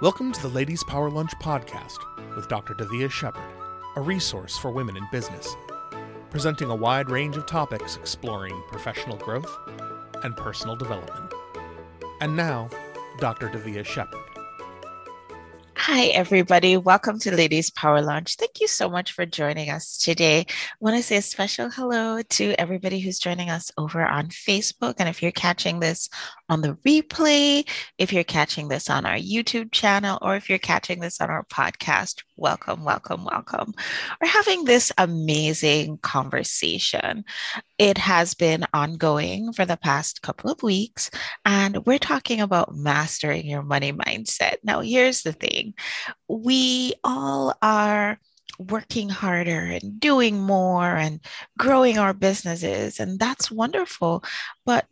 Welcome to the Ladies Power Lunch podcast with Dr. Davia Shepard, a resource for women in business, presenting a wide range of topics exploring professional growth and personal development. And now, Dr. Davia Shepard. Hi, everybody. Welcome to Ladies Power Lunch. Thank you so much for joining us today. I want to say a special hello to everybody who's joining us over on Facebook. And if you're catching this on the replay, if you're catching this on our YouTube channel, or if you're catching this on our podcast, welcome, welcome, welcome. We're having this amazing conversation. It has been ongoing for the past couple of weeks, and we're talking about mastering your money mindset. Now, here's the thing we all are working harder and doing more and growing our businesses, and that's wonderful. But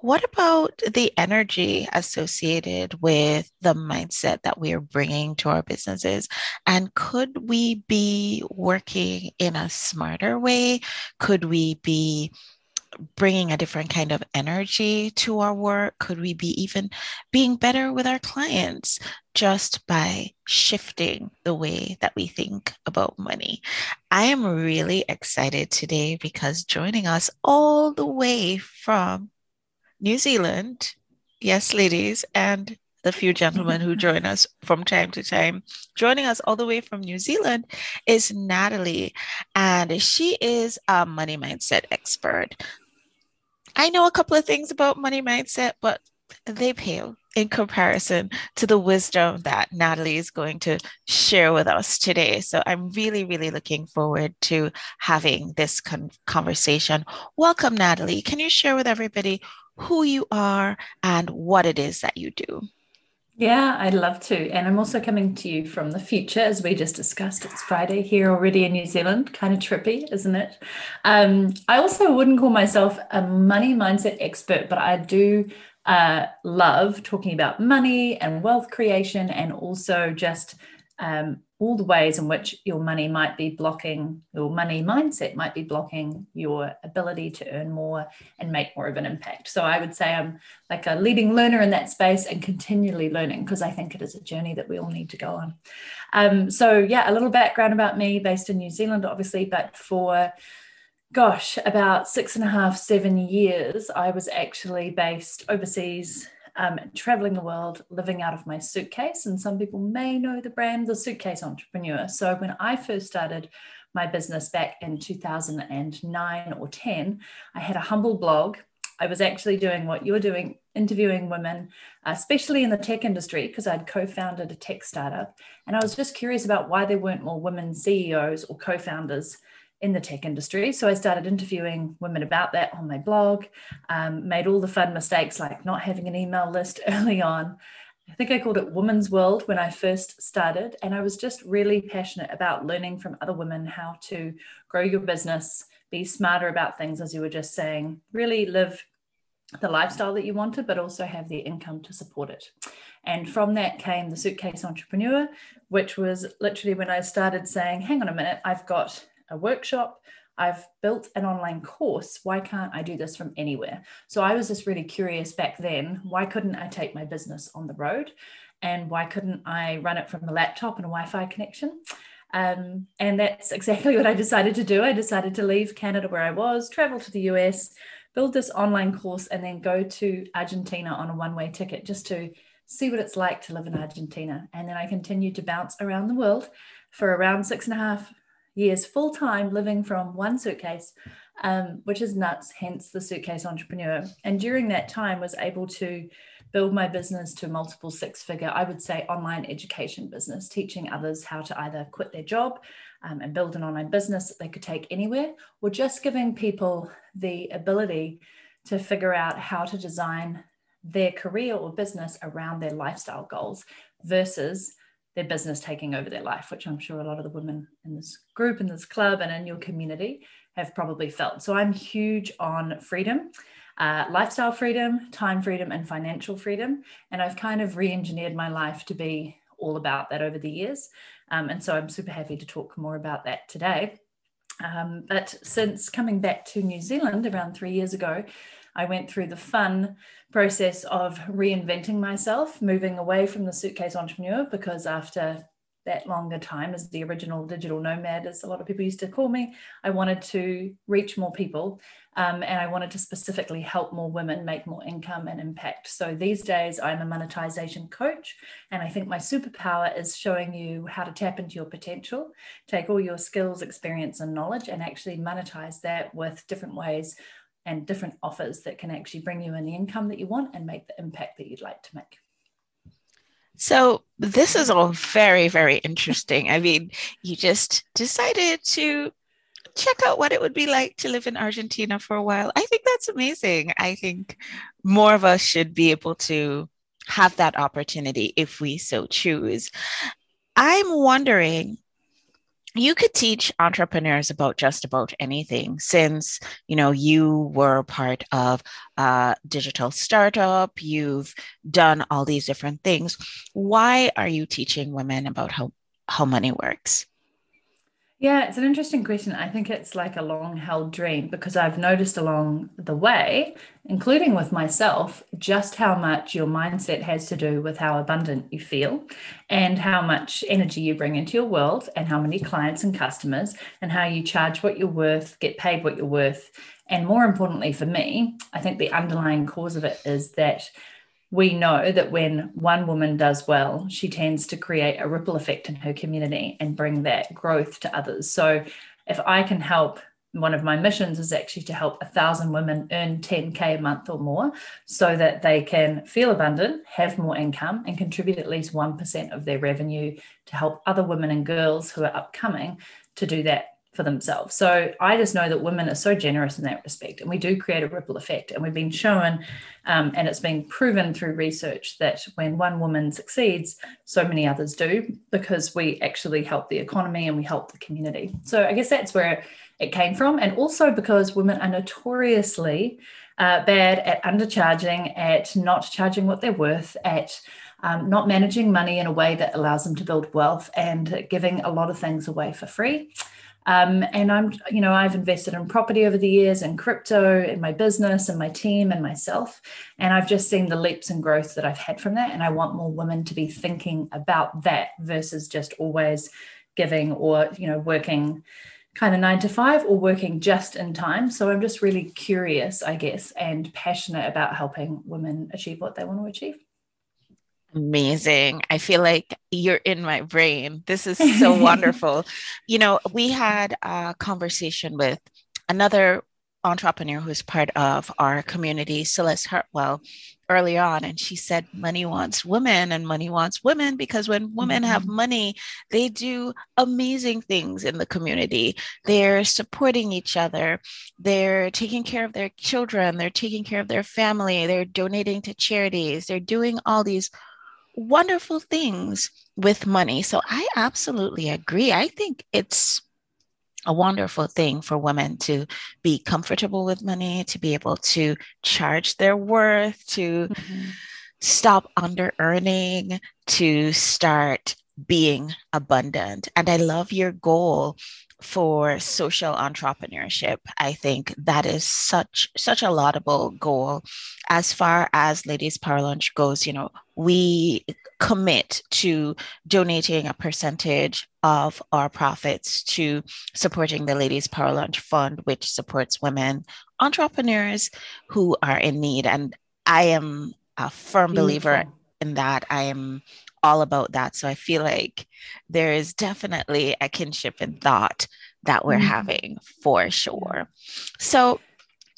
what about the energy associated with the mindset that we are bringing to our businesses? And could we be working in a smarter way? Could we be bringing a different kind of energy to our work? Could we be even being better with our clients just by shifting the way that we think about money? I am really excited today because joining us all the way from New Zealand. Yes, ladies, and the few gentlemen who join us from time to time. Joining us all the way from New Zealand is Natalie, and she is a money mindset expert. I know a couple of things about money mindset, but they pale in comparison to the wisdom that Natalie is going to share with us today. So I'm really, really looking forward to having this con- conversation. Welcome, Natalie. Can you share with everybody who you are and what it is that you do. Yeah, I'd love to. And I'm also coming to you from the future, as we just discussed. It's Friday here already in New Zealand. Kind of trippy, isn't it? Um, I also wouldn't call myself a money mindset expert, but I do uh, love talking about money and wealth creation and also just um, all the ways in which your money might be blocking your money mindset might be blocking your ability to earn more and make more of an impact. So i would say i'm like a leading learner in that space and continually learning because i think it is a journey that we all need to go on. Um, so yeah a little background about me based in new zealand obviously but for gosh about six and a half seven years i was actually based overseas um, traveling the world, living out of my suitcase. And some people may know the brand, The Suitcase Entrepreneur. So when I first started my business back in 2009 or 10, I had a humble blog. I was actually doing what you're doing, interviewing women, especially in the tech industry, because I'd co founded a tech startup. And I was just curious about why there weren't more women CEOs or co founders in the tech industry. So I started interviewing women about that on my blog, um, made all the fun mistakes like not having an email list early on. I think I called it Women's World when I first started. And I was just really passionate about learning from other women how to grow your business, be smarter about things, as you were just saying, really live the lifestyle that you wanted, but also have the income to support it. And from that came the suitcase entrepreneur, which was literally when I started saying, hang on a minute, I've got a workshop. I've built an online course. Why can't I do this from anywhere? So I was just really curious back then why couldn't I take my business on the road? And why couldn't I run it from a laptop and a Wi Fi connection? Um, and that's exactly what I decided to do. I decided to leave Canada where I was, travel to the US, build this online course, and then go to Argentina on a one way ticket just to see what it's like to live in Argentina. And then I continued to bounce around the world for around six and a half years full time living from one suitcase, um, which is nuts, hence the suitcase entrepreneur. And during that time, was able to build my business to multiple six figure, I would say, online education business, teaching others how to either quit their job um, and build an online business that they could take anywhere, or just giving people the ability to figure out how to design their career or business around their lifestyle goals versus their business taking over their life, which I'm sure a lot of the women in this group, in this club, and in your community have probably felt. So I'm huge on freedom. Uh, lifestyle freedom, time freedom, and financial freedom. And I've kind of re engineered my life to be all about that over the years. Um, and so I'm super happy to talk more about that today. Um, but since coming back to New Zealand around three years ago, I went through the fun process of reinventing myself, moving away from the suitcase entrepreneur because after that longer time as the original digital nomad, as a lot of people used to call me, I wanted to reach more people um, and I wanted to specifically help more women make more income and impact. So these days, I'm a monetization coach, and I think my superpower is showing you how to tap into your potential, take all your skills, experience, and knowledge, and actually monetize that with different ways and different offers that can actually bring you in the income that you want and make the impact that you'd like to make. So, this is all very, very interesting. I mean, you just decided to check out what it would be like to live in Argentina for a while. I think that's amazing. I think more of us should be able to have that opportunity if we so choose. I'm wondering you could teach entrepreneurs about just about anything since you know you were part of a digital startup you've done all these different things. Why are you teaching women about how how money works yeah, it's an interesting question. I think it's like a long held dream because I've noticed along the way, including with myself, just how much your mindset has to do with how abundant you feel and how much energy you bring into your world and how many clients and customers and how you charge what you're worth, get paid what you're worth. And more importantly for me, I think the underlying cause of it is that we know that when one woman does well, she tends to create a ripple effect in her community and bring that growth to others. So if I can help, one of my missions is actually to help a thousand women earn 10K a month or more so that they can feel abundant, have more income, and contribute at least 1% of their revenue to help other women and girls who are upcoming to do that for themselves. So I just know that women are so generous in that respect, and we do create a ripple effect. And we've been shown, um, and it's been proven through research that when one woman succeeds, so many others do because we actually help the economy and we help the community. So I guess that's where it came from, and also because women are notoriously uh, bad at undercharging, at not charging what they're worth, at um, not managing money in a way that allows them to build wealth, and giving a lot of things away for free. Um, and I'm, you know, I've invested in property over the years and crypto in my business and my team and myself. And I've just seen the leaps and growth that I've had from that. And I want more women to be thinking about that versus just always giving or, you know, working kind of nine to five or working just in time. So I'm just really curious, I guess, and passionate about helping women achieve what they want to achieve. Amazing. I feel like you're in my brain. This is so wonderful. You know, we had a conversation with another entrepreneur who's part of our community, Celeste Hartwell, early on. And she said, Money wants women, and money wants women because when women mm-hmm. have money, they do amazing things in the community. They're supporting each other, they're taking care of their children, they're taking care of their family, they're donating to charities, they're doing all these wonderful things with money. So I absolutely agree. I think it's a wonderful thing for women to be comfortable with money, to be able to charge their worth, to mm-hmm. stop under earning, to start being abundant. And I love your goal for social entrepreneurship. I think that is such such a laudable goal. As far as Ladies Power Lunch goes, you know, we commit to donating a percentage of our profits to supporting the Ladies Power Lunch Fund, which supports women entrepreneurs who are in need. And I am a firm Beautiful. believer in that. I am all about that. So I feel like there is definitely a kinship in thought that we're mm-hmm. having for sure. So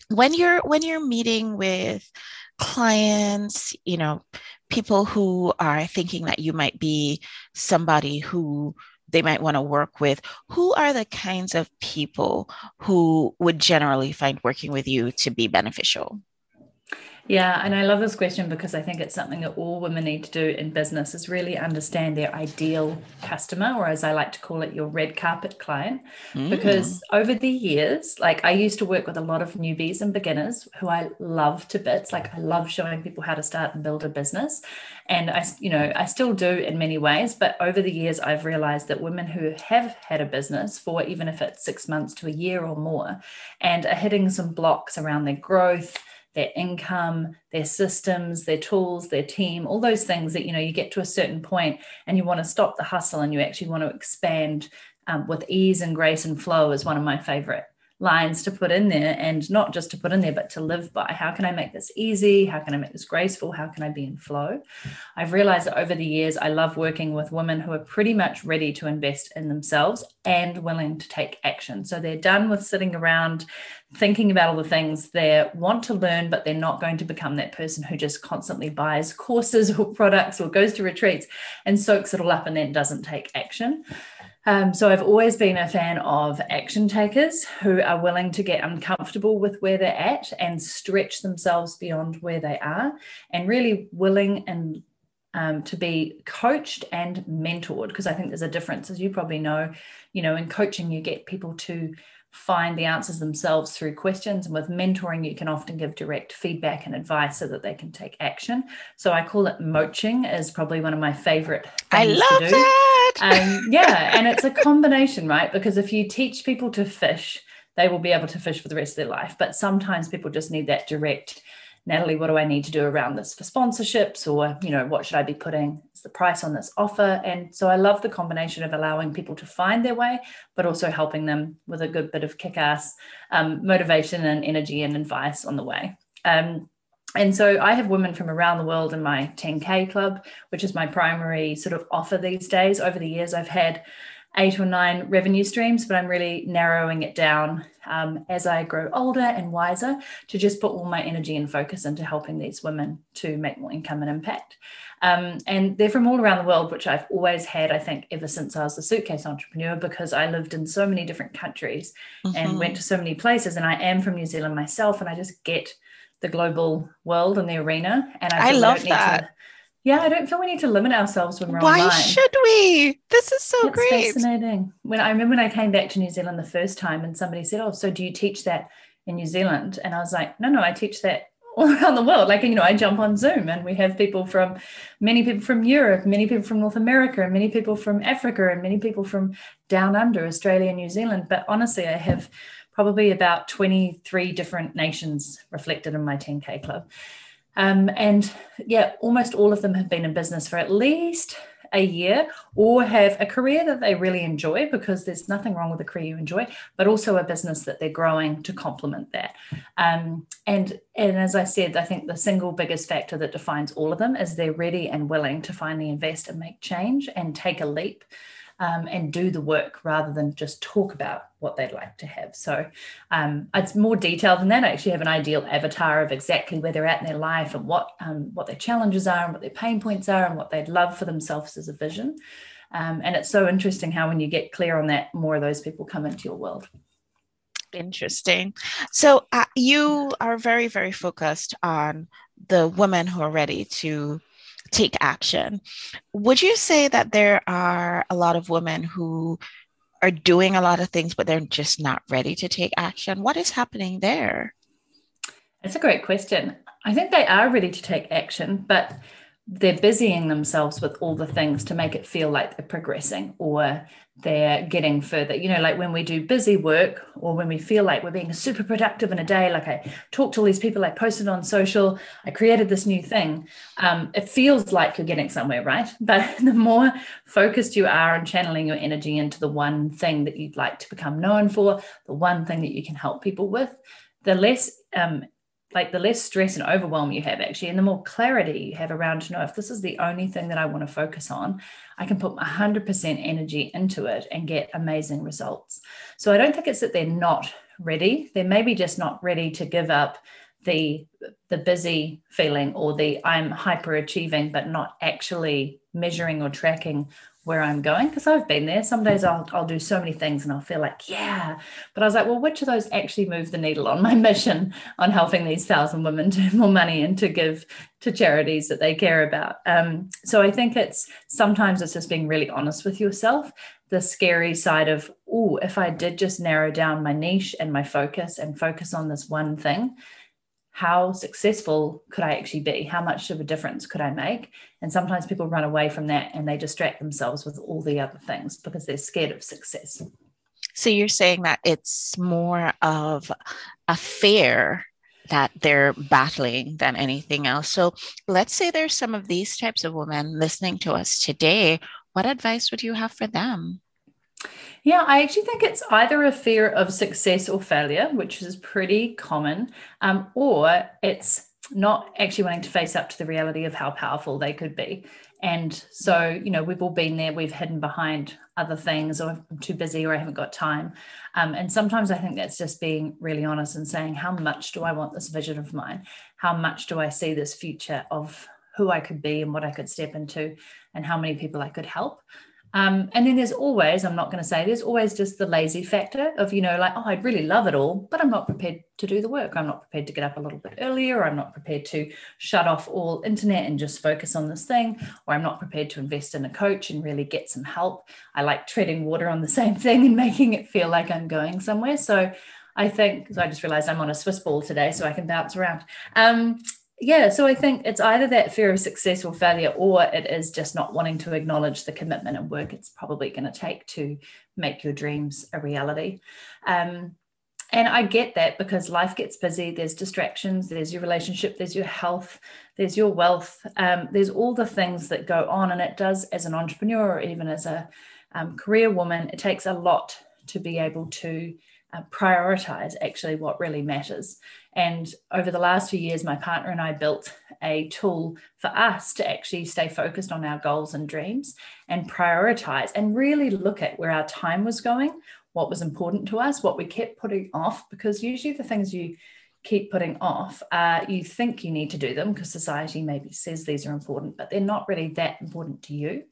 when you're when you're meeting with clients, you know, people who are thinking that you might be somebody who they might want to work with, who are the kinds of people who would generally find working with you to be beneficial? Yeah, and I love this question because I think it's something that all women need to do in business is really understand their ideal customer, or as I like to call it, your red carpet client. Mm. Because over the years, like I used to work with a lot of newbies and beginners who I love to bits. Like I love showing people how to start and build a business. And I, you know, I still do in many ways, but over the years, I've realized that women who have had a business for even if it's six months to a year or more and are hitting some blocks around their growth, their income, their systems, their tools, their team, all those things that, you know, you get to a certain point and you want to stop the hustle and you actually want to expand um, with ease and grace and flow is one of my favorite lines to put in there and not just to put in there but to live by. How can i make this easy? How can i make this graceful? How can i be in flow? I've realized that over the years i love working with women who are pretty much ready to invest in themselves and willing to take action. So they're done with sitting around thinking about all the things they want to learn but they're not going to become that person who just constantly buys courses or products or goes to retreats and soaks it all up and then doesn't take action um, so I've always been a fan of action takers who are willing to get uncomfortable with where they're at and stretch themselves beyond where they are, and really willing and um, to be coached and mentored. Because I think there's a difference, as you probably know. You know, in coaching, you get people to find the answers themselves through questions. And with mentoring, you can often give direct feedback and advice so that they can take action. So I call it moaching is probably one of my favorite things I love that. Um, yeah. and it's a combination, right? Because if you teach people to fish, they will be able to fish for the rest of their life. But sometimes people just need that direct Natalie, what do I need to do around this for sponsorships? Or, you know, what should I be putting as the price on this offer? And so I love the combination of allowing people to find their way, but also helping them with a good bit of kick ass um, motivation and energy and advice on the way. Um, and so I have women from around the world in my 10K club, which is my primary sort of offer these days. Over the years, I've had eight or nine revenue streams, but I'm really narrowing it down um, as I grow older and wiser to just put all my energy and focus into helping these women to make more income and impact. Um, and they're from all around the world, which I've always had, I think, ever since I was a suitcase entrepreneur, because I lived in so many different countries mm-hmm. and went to so many places. And I am from New Zealand myself, and I just get the global world and the arena. And I, I love that. To, yeah, I don't feel we need to limit ourselves when we're online. Why online. should we? This is so great. it's great. Fascinating. When I remember when I came back to New Zealand the first time and somebody said, Oh, so do you teach that in New Zealand? And I was like, No, no, I teach that all around the world. Like, you know, I jump on Zoom and we have people from many people from Europe, many people from North America, and many people from Africa, and many people from down under Australia, and New Zealand. But honestly, I have probably about 23 different nations reflected in my 10K club. Um, and yeah, almost all of them have been in business for at least a year or have a career that they really enjoy because there's nothing wrong with a career you enjoy, but also a business that they're growing to complement that. Um, and and as I said, I think the single biggest factor that defines all of them is they're ready and willing to finally invest and make change and take a leap um, and do the work rather than just talk about what they'd like to have. So um, it's more detailed than that. I actually have an ideal avatar of exactly where they're at in their life and what um, what their challenges are and what their pain points are and what they'd love for themselves as a vision. Um, and it's so interesting how when you get clear on that, more of those people come into your world. Interesting. So uh, you are very, very focused on the women who are ready to take action. Would you say that there are a lot of women who are doing a lot of things, but they're just not ready to take action? What is happening there? That's a great question. I think they are ready to take action, but they're busying themselves with all the things to make it feel like they're progressing or they're getting further. You know, like when we do busy work or when we feel like we're being super productive in a day, like I talked to all these people, I posted on social, I created this new thing. Um, it feels like you're getting somewhere, right? But the more focused you are on channeling your energy into the one thing that you'd like to become known for, the one thing that you can help people with, the less um, like the less stress and overwhelm you have actually and the more clarity you have around to know if this is the only thing that i want to focus on i can put 100% energy into it and get amazing results. So i don't think it's that they're not ready. They're maybe just not ready to give up the the busy feeling or the i'm hyper achieving but not actually measuring or tracking where I'm going because I've been there. Some days I'll, I'll do so many things and I'll feel like, yeah. But I was like, well, which of those actually move the needle on my mission on helping these thousand women to more money and to give to charities that they care about? Um, so I think it's sometimes it's just being really honest with yourself. The scary side of, oh, if I did just narrow down my niche and my focus and focus on this one thing, how successful could I actually be? How much of a difference could I make? And sometimes people run away from that and they distract themselves with all the other things because they're scared of success. So you're saying that it's more of a fear that they're battling than anything else. So let's say there's some of these types of women listening to us today. What advice would you have for them? Yeah, I actually think it's either a fear of success or failure, which is pretty common, um, or it's not actually wanting to face up to the reality of how powerful they could be. And so, you know, we've all been there, we've hidden behind other things, or I'm too busy, or I haven't got time. Um, and sometimes I think that's just being really honest and saying, how much do I want this vision of mine? How much do I see this future of who I could be and what I could step into, and how many people I could help? Um, and then there's always, I'm not going to say, there's always just the lazy factor of, you know, like, oh, I'd really love it all, but I'm not prepared to do the work. I'm not prepared to get up a little bit earlier. I'm not prepared to shut off all internet and just focus on this thing. Or I'm not prepared to invest in a coach and really get some help. I like treading water on the same thing and making it feel like I'm going somewhere. So I think, so I just realized I'm on a Swiss ball today, so I can bounce around. Um, yeah, so I think it's either that fear of success or failure, or it is just not wanting to acknowledge the commitment and work it's probably going to take to make your dreams a reality. Um, and I get that because life gets busy. There's distractions, there's your relationship, there's your health, there's your wealth, um, there's all the things that go on. And it does, as an entrepreneur or even as a um, career woman, it takes a lot to be able to uh, prioritize actually what really matters. And over the last few years, my partner and I built a tool for us to actually stay focused on our goals and dreams and prioritize and really look at where our time was going, what was important to us, what we kept putting off, because usually the things you keep putting off, uh, you think you need to do them because society maybe says these are important, but they're not really that important to you.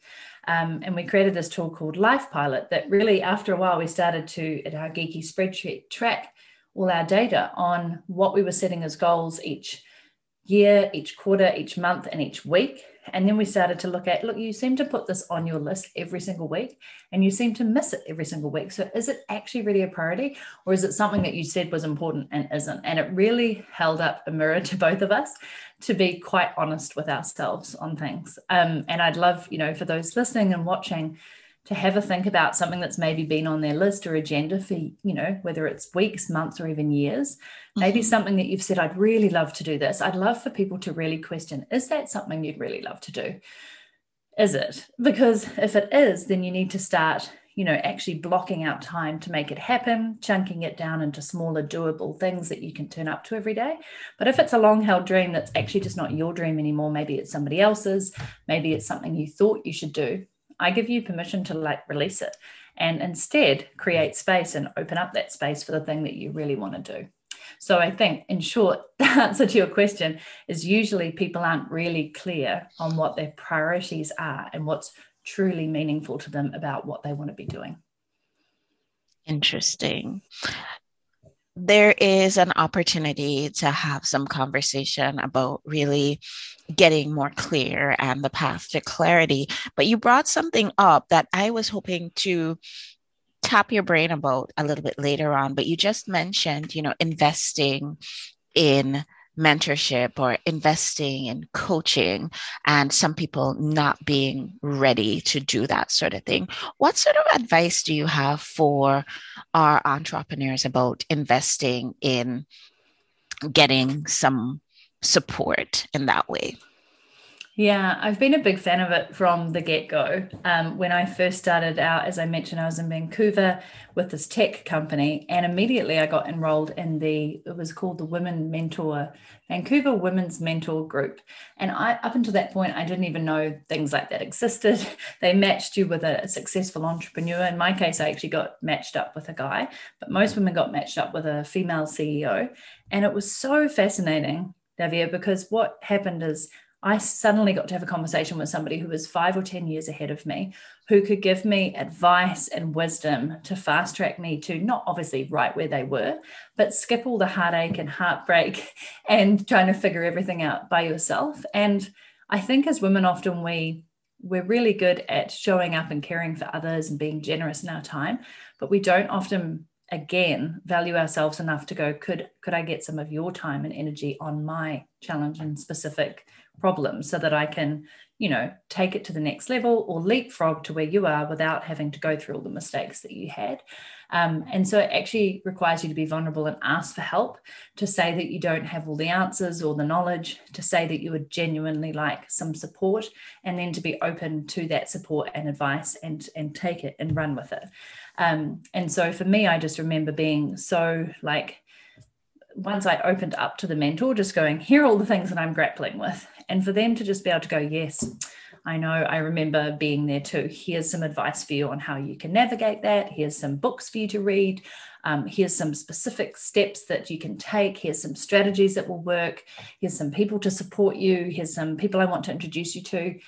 Um, and we created this tool called Life Pilot that really, after a while, we started to, at our geeky spreadsheet, track all our data on what we were setting as goals each year, each quarter, each month, and each week. And then we started to look at look, you seem to put this on your list every single week and you seem to miss it every single week. So is it actually really a priority or is it something that you said was important and isn't? And it really held up a mirror to both of us to be quite honest with ourselves on things. Um, and I'd love, you know, for those listening and watching, to have a think about something that's maybe been on their list or agenda for you know whether it's weeks months or even years. Maybe mm-hmm. something that you've said i'd really love to do this. I'd love for people to really question is that something you'd really love to do? Is it? Because if it is then you need to start you know actually blocking out time to make it happen chunking it down into smaller doable things that you can turn up to every day. But if it's a long held dream that's actually just not your dream anymore maybe it's somebody else's maybe it's something you thought you should do I give you permission to like release it and instead create space and open up that space for the thing that you really want to do. So I think, in short, the answer to your question is usually people aren't really clear on what their priorities are and what's truly meaningful to them about what they want to be doing. Interesting there is an opportunity to have some conversation about really getting more clear and the path to clarity. But you brought something up that I was hoping to tap your brain about a little bit later on. But you just mentioned, you know, investing in mentorship or investing in coaching and some people not being ready to do that sort of thing. What sort of advice do you have for our entrepreneurs about investing in getting some support in that way? Yeah, I've been a big fan of it from the get go. Um, when I first started out, as I mentioned, I was in Vancouver with this tech company, and immediately I got enrolled in the, it was called the Women Mentor, Vancouver Women's Mentor Group. And I, up until that point, I didn't even know things like that existed. They matched you with a successful entrepreneur. In my case, I actually got matched up with a guy, but most women got matched up with a female CEO. And it was so fascinating, Davia, because what happened is, I suddenly got to have a conversation with somebody who was five or 10 years ahead of me, who could give me advice and wisdom to fast track me to not obviously right where they were, but skip all the heartache and heartbreak and trying to figure everything out by yourself. And I think as women, often we we're really good at showing up and caring for others and being generous in our time, but we don't often again value ourselves enough to go could could i get some of your time and energy on my challenge and specific problems so that I can, you know, take it to the next level or leapfrog to where you are without having to go through all the mistakes that you had. Um, and so it actually requires you to be vulnerable and ask for help, to say that you don't have all the answers or the knowledge, to say that you would genuinely like some support, and then to be open to that support and advice and, and take it and run with it. Um, and so for me, I just remember being so like, once I opened up to the mentor, just going, here are all the things that I'm grappling with. And for them to just be able to go, yes, I know I remember being there too. Here's some advice for you on how you can navigate that. Here's some books for you to read. Um, here's some specific steps that you can take. Here's some strategies that will work. Here's some people to support you. Here's some people I want to introduce you to.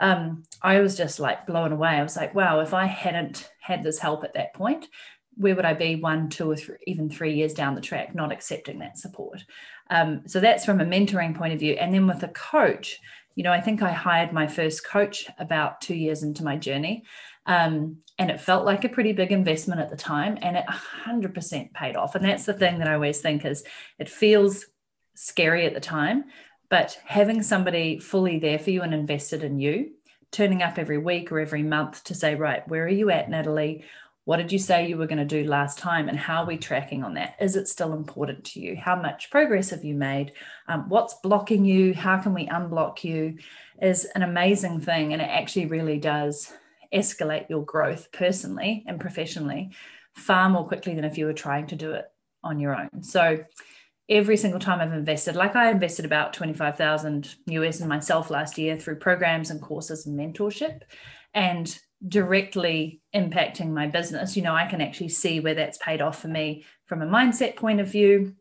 Um, I was just like blown away. I was like, wow, if I hadn't had this help at that point, where would I be one, two, or three, even three years down the track, not accepting that support? Um, so that's from a mentoring point of view. And then with a coach, you know, I think I hired my first coach about two years into my journey. Um, and it felt like a pretty big investment at the time, and it 100% paid off. And that's the thing that I always think is it feels scary at the time, but having somebody fully there for you and invested in you, turning up every week or every month to say, right, where are you at, Natalie? What did you say you were going to do last time? And how are we tracking on that? Is it still important to you? How much progress have you made? Um, what's blocking you? How can we unblock you? Is an amazing thing. And it actually really does escalate your growth personally and professionally far more quickly than if you were trying to do it on your own. So, every single time I've invested, like I invested about 25,000 US in myself last year through programs and courses and mentorship. And directly impacting my business, you know, I can actually see where that's paid off for me from a mindset point of view,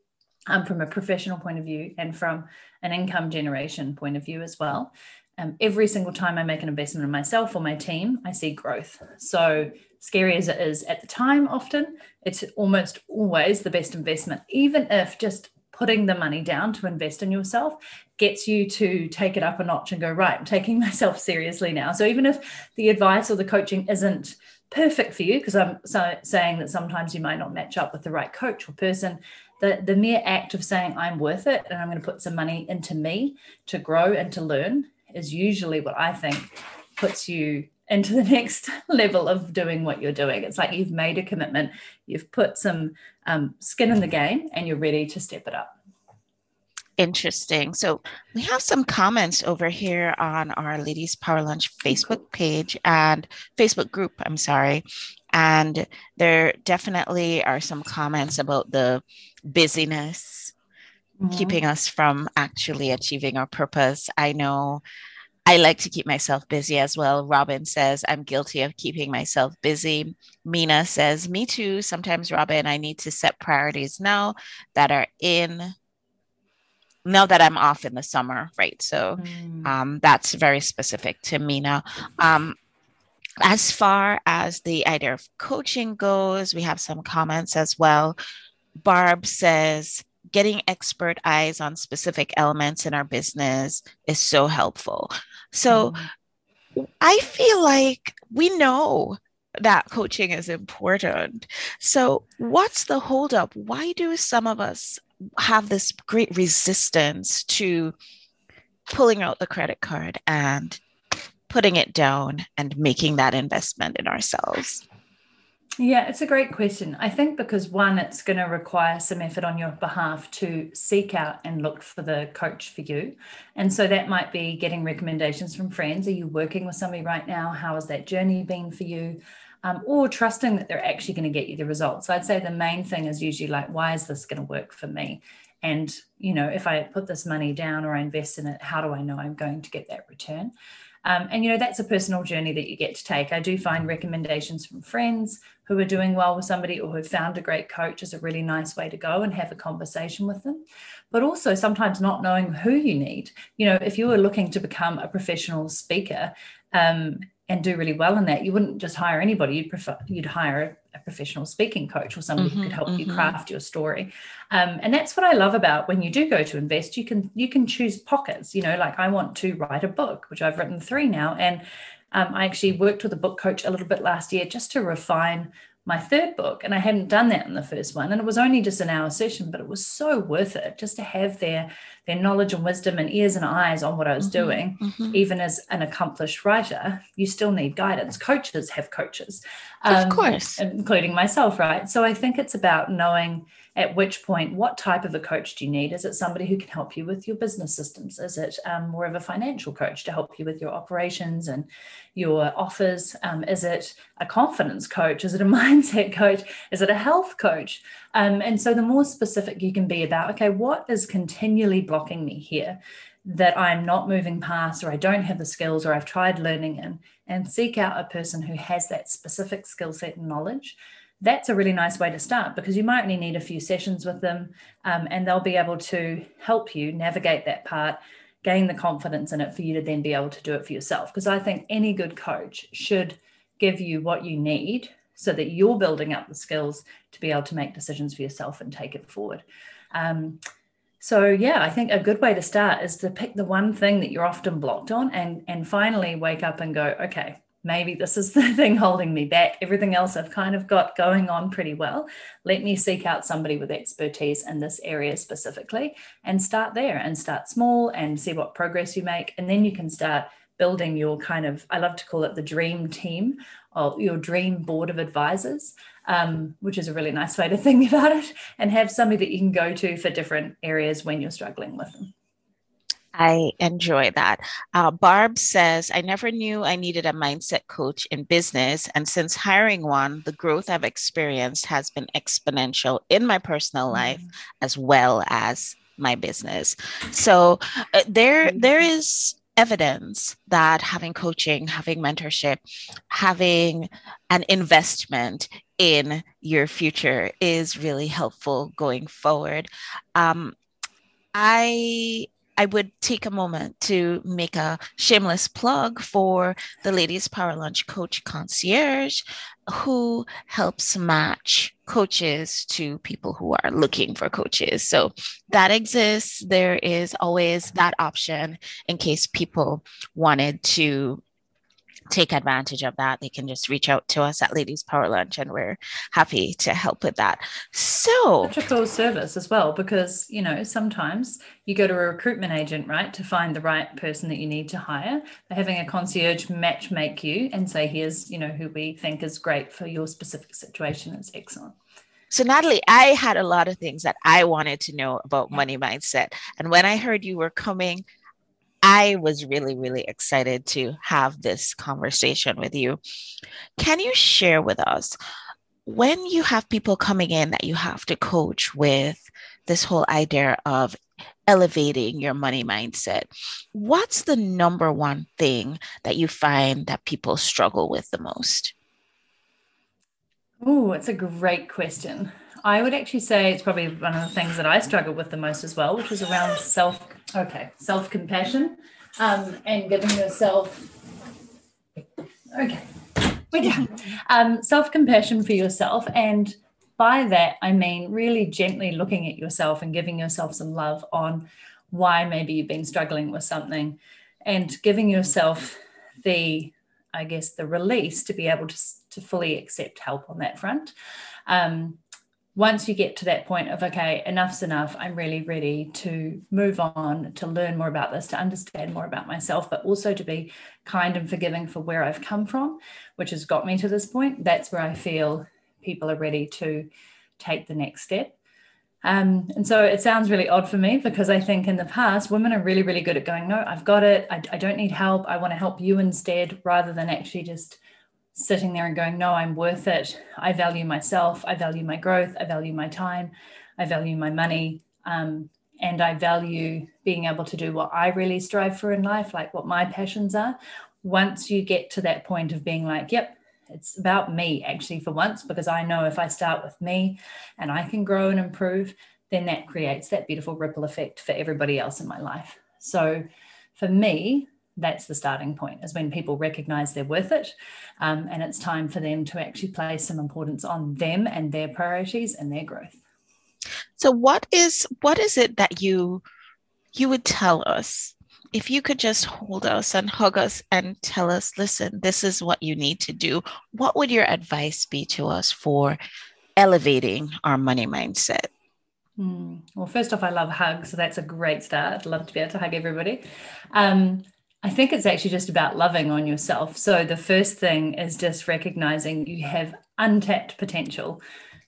um, from a professional point of view, and from an income generation point of view as well. Um, every single time I make an investment in myself or my team, I see growth. So, scary as it is at the time, often it's almost always the best investment, even if just putting the money down to invest in yourself gets you to take it up a notch and go, right, I'm taking myself seriously now. So even if the advice or the coaching isn't perfect for you, because I'm so saying that sometimes you might not match up with the right coach or person, the, the mere act of saying I'm worth it and I'm going to put some money into me to grow and to learn is usually what I think puts you into the next level of doing what you're doing. It's like you've made a commitment, you've put some um, skin in the game, and you're ready to step it up. Interesting. So we have some comments over here on our Ladies Power Lunch Facebook page and Facebook group. I'm sorry. And there definitely are some comments about the busyness mm-hmm. keeping us from actually achieving our purpose. I know I like to keep myself busy as well. Robin says, I'm guilty of keeping myself busy. Mina says, Me too. Sometimes, Robin, I need to set priorities now that are in know that I'm off in the summer, right? So mm. um, that's very specific to Mina. Um, as far as the idea of coaching goes, we have some comments as well. Barb says, getting expert eyes on specific elements in our business is so helpful. So mm. I feel like we know that coaching is important. So, what's the holdup? Why do some of us have this great resistance to pulling out the credit card and putting it down and making that investment in ourselves? Yeah, it's a great question. I think because one, it's going to require some effort on your behalf to seek out and look for the coach for you. And so that might be getting recommendations from friends. Are you working with somebody right now? How has that journey been for you? Um, or trusting that they're actually going to get you the results. So I'd say the main thing is usually like, why is this going to work for me? And, you know, if I put this money down or I invest in it, how do I know I'm going to get that return? Um, and, you know, that's a personal journey that you get to take. I do find recommendations from friends who are doing well with somebody or who've found a great coach is a really nice way to go and have a conversation with them. But also sometimes not knowing who you need. You know, if you were looking to become a professional speaker, um, and do really well in that, you wouldn't just hire anybody. You'd prefer you'd hire a, professional speaking coach or somebody mm-hmm, who could help mm-hmm. you craft your story. Um, and that's what I love about when you do go to invest. You can you can choose pockets. You know, like I want to write a book, which I've written three now, and um, I actually worked with a book coach a little bit last year just to refine my third book and i hadn't done that in the first one and it was only just an hour session but it was so worth it just to have their their knowledge and wisdom and ears and eyes on what I was mm-hmm, doing, mm-hmm. even as an accomplished writer, you still need guidance. Coaches have coaches, um, of course, including myself, right? So I think it's about knowing at which point what type of a coach do you need? Is it somebody who can help you with your business systems? Is it um, more of a financial coach to help you with your operations and your offers? Um, is it a confidence coach? Is it a mindset coach? Is it a health coach? Um, and so the more specific you can be about okay what is continually blocking me here that I'm not moving past or I don't have the skills or I've tried learning in and seek out a person who has that specific skill set and knowledge that's a really nice way to start because you might only need a few sessions with them um, and they'll be able to help you navigate that part gain the confidence in it for you to then be able to do it for yourself. Because i think any good coach should give you what you need so that you're building up the skills to be able to make decisions for yourself and take it forward. Um, so yeah i think a good way to start is to pick the one thing that you're often blocked on and and finally wake up and go okay maybe this is the thing holding me back. Everything else I've kind of got going on pretty well. Let me seek out somebody with expertise in this area specifically and start there and start small and see what progress you make. And then you can start building your kind of, I love to call it the dream team or your dream board of advisors, um, which is a really nice way to think about it, and have somebody that you can go to for different areas when you're struggling with them. I enjoy that. Uh, Barb says, I never knew I needed a mindset coach in business. And since hiring one, the growth I've experienced has been exponential in my personal mm-hmm. life as well as my business. So uh, there, there is evidence that having coaching, having mentorship, having an investment in your future is really helpful going forward. Um, I I would take a moment to make a shameless plug for the Ladies Power Lunch Coach Concierge, who helps match coaches to people who are looking for coaches. So that exists. There is always that option in case people wanted to take advantage of that, they can just reach out to us at Ladies Power Lunch and we're happy to help with that. So, such a cool service as well, because you know, sometimes you go to a recruitment agent, right, to find the right person that you need to hire. They're having a concierge match make you and say, here's, you know, who we think is great for your specific situation is excellent. So, Natalie, I had a lot of things that I wanted to know about money mindset. And when I heard you were coming I was really, really excited to have this conversation with you. Can you share with us when you have people coming in that you have to coach with this whole idea of elevating your money mindset? What's the number one thing that you find that people struggle with the most? Oh, it's a great question. I would actually say it's probably one of the things that I struggle with the most as well, which is around self, okay, self compassion um, and giving yourself, okay. Um, self compassion for yourself. And by that, I mean really gently looking at yourself and giving yourself some love on why maybe you've been struggling with something and giving yourself the I guess the release to be able to, to fully accept help on that front. Um, once you get to that point of okay enough's enough i'm really ready to move on to learn more about this to understand more about myself but also to be kind and forgiving for where i've come from which has got me to this point that's where i feel people are ready to take the next step um, and so it sounds really odd for me because I think in the past, women are really, really good at going, No, I've got it. I, I don't need help. I want to help you instead, rather than actually just sitting there and going, no, I'm worth it. I value myself. I value my growth. I value my time. I value my money. Um, and I value being able to do what I really strive for in life, like what my passions are. Once you get to that point of being like, yep, it's about me actually for once, because I know if I start with me and I can grow and improve, then that creates that beautiful ripple effect for everybody else in my life. So for me, that's the starting point is when people recognize they're worth it um, and it's time for them to actually place some importance on them and their priorities and their growth so what is what is it that you you would tell us if you could just hold us and hug us and tell us listen this is what you need to do what would your advice be to us for elevating our money mindset Mm. Well, first off, I love hugs, so that's a great start. I'd love to be able to hug everybody. Um, I think it's actually just about loving on yourself. So the first thing is just recognizing you have untapped potential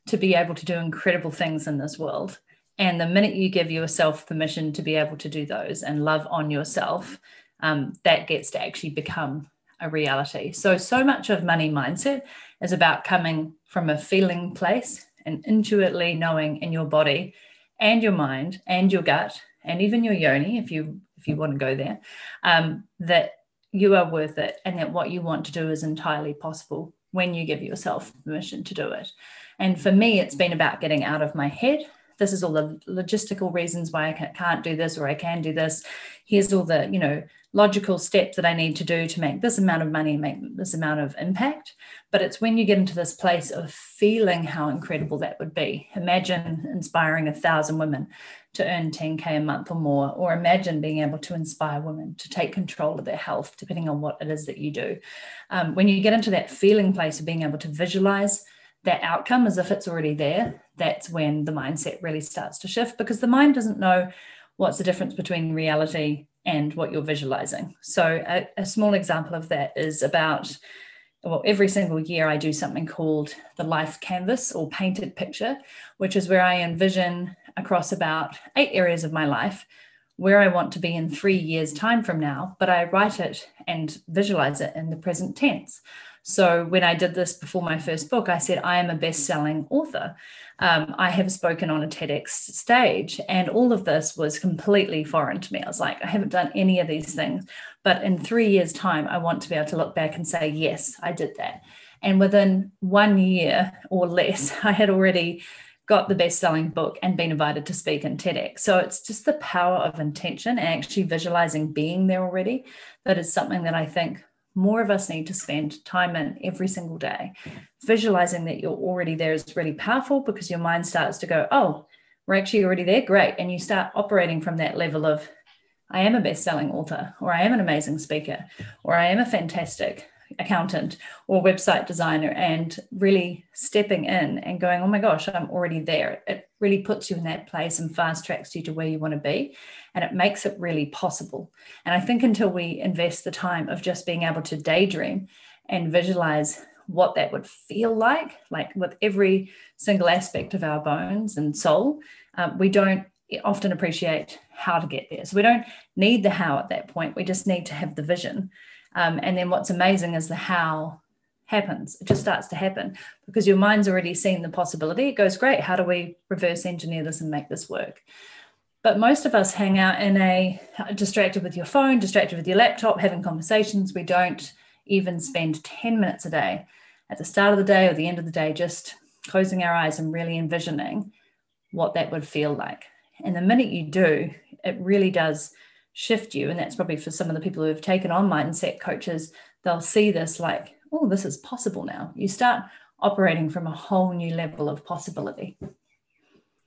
to be able to do incredible things in this world. And the minute you give yourself permission to be able to do those and love on yourself, um, that gets to actually become a reality. So, so much of money mindset is about coming from a feeling place and intuitively knowing in your body and your mind and your gut and even your yoni, if you if you want to go there, um, that you are worth it and that what you want to do is entirely possible when you give yourself permission to do it. And for me, it's been about getting out of my head. This is all the logistical reasons why I can't do this or I can do this. Here's all the, you know, logical steps that I need to do to make this amount of money, make this amount of impact. But it's when you get into this place of feeling how incredible that would be. Imagine inspiring a thousand women to earn 10K a month or more, or imagine being able to inspire women to take control of their health, depending on what it is that you do. Um, when you get into that feeling place of being able to visualize that outcome as if it's already there, that's when the mindset really starts to shift because the mind doesn't know what's the difference between reality and what you're visualizing. So, a, a, small example of that is about well, every single year I do something called the life canvas or painted picture, which is where I envision across about eight areas of my life where I want to be in three years' time from now, but I write it and visualize it in the present tense. So when I did this before my first book, I said, I am a best selling author. Um, I have spoken on a TEDx stage, and all of this was completely foreign to me. I was like, I haven't done any of these things. But in three years' time, I want to be able to look back and say, yes, I did that. And within one year or less, I had already got the best selling book and been invited to speak in TEDx. So it's just the power of intention and actually visualizing being there already. That is something that I think more of us need to spend time in every single day. Visualizing that you're already there is really powerful because your mind starts to go, oh, we're actually already there. Great. And you start operating from that level of, I am a best selling author, or I am an amazing speaker, or I am a fantastic accountant or website designer, and really stepping in and going, oh my gosh, I'm already there. It really puts you in that place and fast tracks you to where you want to be and it makes it really possible. And I think until we invest the time of just being able to daydream and visualize what that would feel like, like with every single aspect of our bones and soul, um, we don't often appreciate how to get there. So we don't need the how at that point. We just need to have the vision. Um, and then what's amazing is the how happens. It just starts to happen because your mind's already seen the possibility. It goes, great. How do we reverse engineer this and make this work? But most of us hang out in a distracted with your phone, distracted with your laptop, having conversations. We don't even spend 10 minutes a day at the start of the day or the end of the day, just closing our eyes and really envisioning what that would feel like. And the minute you do, it really does shift you. And that's probably for some of the people who have taken on mindset coaches, they'll see this like, oh, this is possible now. You start operating from a whole new level of possibility.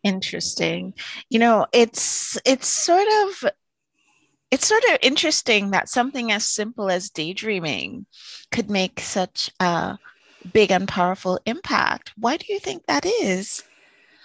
Interesting. You know, it's it's sort of it's sort of interesting that something as simple as daydreaming could make such a big and powerful impact. Why do you think that is?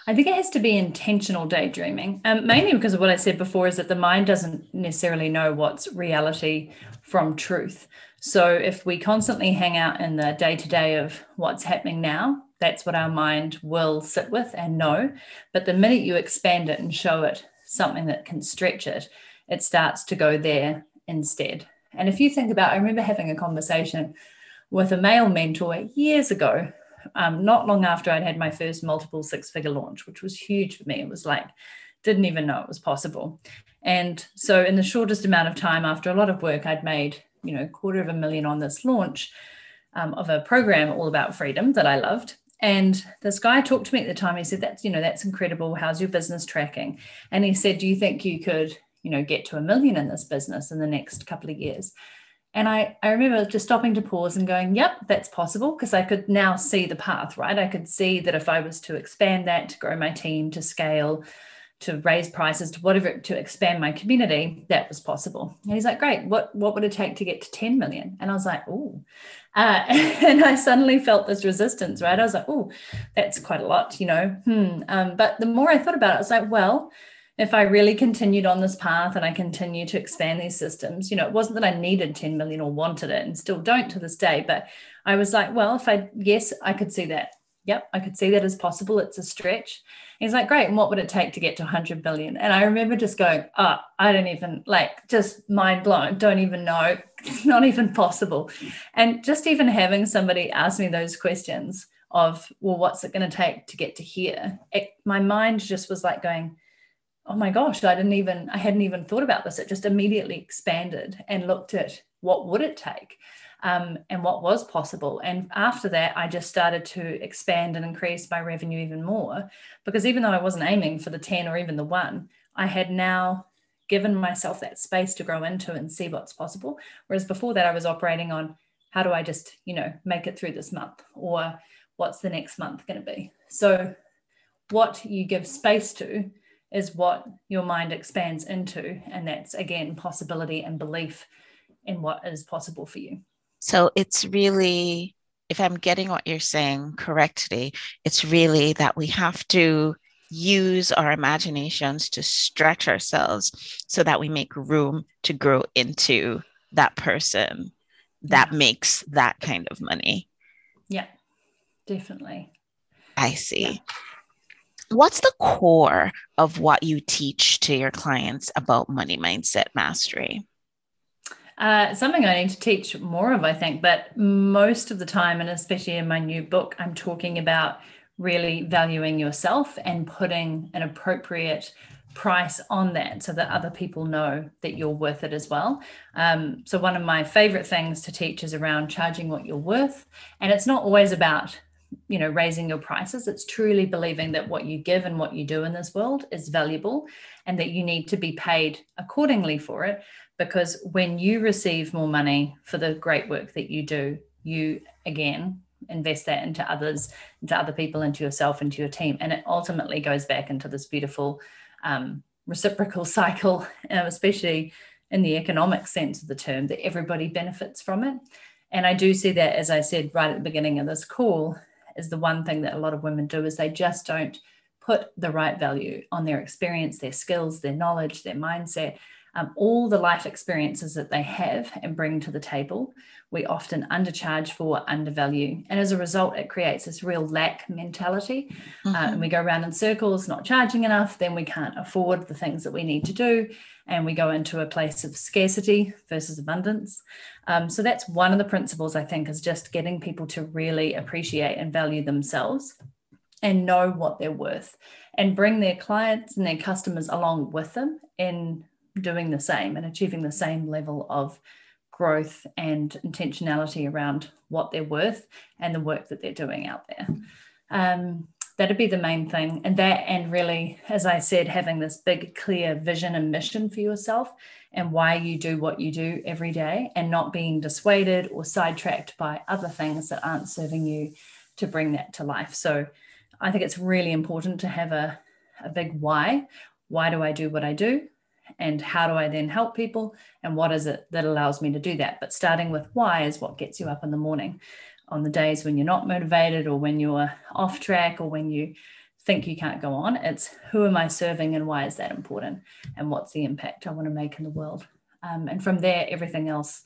I think it has to be intentional daydreaming, um, mainly because of what I said before is that the mind doesn't necessarily know what's reality from truth. So if we constantly hang out in the day to day of what's happening now, that's what our mind will sit with and know. But the minute you expand it and show it something that can stretch it, it starts to go there instead. And if you think about, I remember having a conversation with a male mentor years ago, um, not long after I'd had my first multiple six figure launch, which was huge for me. It was like, didn't even know it was possible. And so, in the shortest amount of time, after a lot of work, I'd made, you know, quarter of a million on this launch um, of a program all about freedom that I loved. And this guy talked to me at the time. He said, That's, you know, that's incredible. How's your business tracking? And he said, Do you think you could, you know, get to a million in this business in the next couple of years? And I, I remember just stopping to pause and going, Yep, that's possible. Because I could now see the path, right? I could see that if I was to expand that, to grow my team, to scale, to raise prices to whatever to expand my community that was possible and he's like great what what would it take to get to 10 million and i was like oh uh, and i suddenly felt this resistance right i was like oh that's quite a lot you know hmm. um, but the more i thought about it i was like well if I really continued on this path and I continue to expand these systems, you know, it wasn't that I needed 10 million or wanted it and still don't to this day, but I was like, well, if I, yes, I could see that. Yep, I could see that as possible. It's a stretch. He's like, great. And what would it take to get to 100 billion? And I remember just going, oh, I don't even like, just mind blown. Don't even know. Not even possible. And just even having somebody ask me those questions of, well, what's it going to take to get to here? It, my mind just was like going, oh my gosh, I didn't even, I hadn't even thought about this. It just immediately expanded and looked at what would it take um, and what was possible. And after that, I just started to expand and increase my revenue even more because even though I wasn't aiming for the 10 or even the one, I had now given myself that space to grow into and see what's possible. Whereas before that, I was operating on how do I just, you know, make it through this month or what's the next month going to be. So, what you give space to is what your mind expands into. And that's again possibility and belief in what is possible for you. So it's really, if I'm getting what you're saying correctly, it's really that we have to use our imaginations to stretch ourselves so that we make room to grow into that person that yeah. makes that kind of money. Yeah, definitely. I see. Yeah what's the core of what you teach to your clients about money mindset mastery? Uh, something I need to teach more of, I think, but most of the time, and especially in my new book, I'm talking about really valuing yourself and putting an appropriate price on that so that other people know that you're worth it as well. Um, so, one of my favorite things to teach is around charging what you're worth. And it's not always about you know raising your prices it's truly believing that what you give and what you do in this world is valuable and that you need to be paid accordingly for it because when you receive more money for the great work that you do you again invest that into others into other people into yourself into your team. And it ultimately goes back into this beautiful um, reciprocal cycle um, especially in the economic sense of the term that everybody benefits from it. And I do see that, as I said right at the beginning of this call, is the one thing that a lot of women do is they just don't put the right value on their experience, their skills, their knowledge, their mindset, um, all the life experiences that they have and bring to the table. We often undercharge for, undervalue. And as a result, it creates this real lack mentality. Mm-hmm. Uh, and we go around in circles, not charging enough, then we can't afford the things that we need to do. And we go into a place of scarcity versus abundance. Um, so that's one of the principles, I think, is just getting people to really appreciate and value themselves and know what they're worth and bring their clients and their customers along with them in doing the same and achieving the same level of growth and intentionality around what they're worth and the work that they're doing out there. Um, that'd be the main thing. And that, and really, as I said, having this big, clear vision and mission for yourself and why you do what you do every day and not being dissuaded or sidetracked by other things that aren't serving you to bring that to life. So I think it's really important to have a, a big why. Why do I do what I do? And how do I then help people and what is it that allows me to do that. But starting with why is what gets you up in the morning on the days when you're not motivated or when you're off track or when you think you can't go on. It's who am I serving and why is that important and what's the impact I want to make in the world. Um, and from there, everything else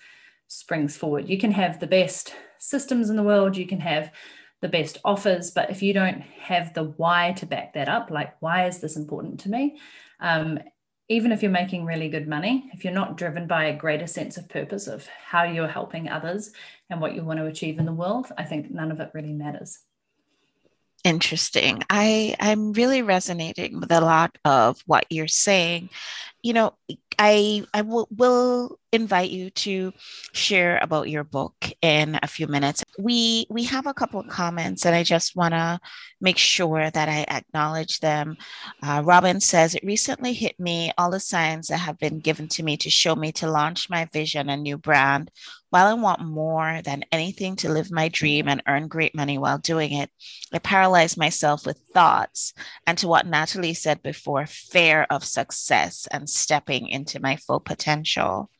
springs forward. You can have the best systems in the world, you can have the best offers, but if you don't have the why to back that up, like why is this important to me, um, even if you're making really good money, if you're not driven by a greater sense of purpose of how you're helping others and what you want to achieve in the world, I think none of it really matters. Interesting. I I'm really resonating with a lot of what you're saying. You know, I I will, will invite you to share about your book in a few minutes. We we have a couple of comments, and I just want to make sure that I acknowledge them. Uh, Robin says it recently hit me all the signs that have been given to me to show me to launch my vision a new brand While I want more than anything to live my dream and earn great money while doing it, I paralyze myself with thoughts and to what Natalie said before fear of success and stepping into my full potential.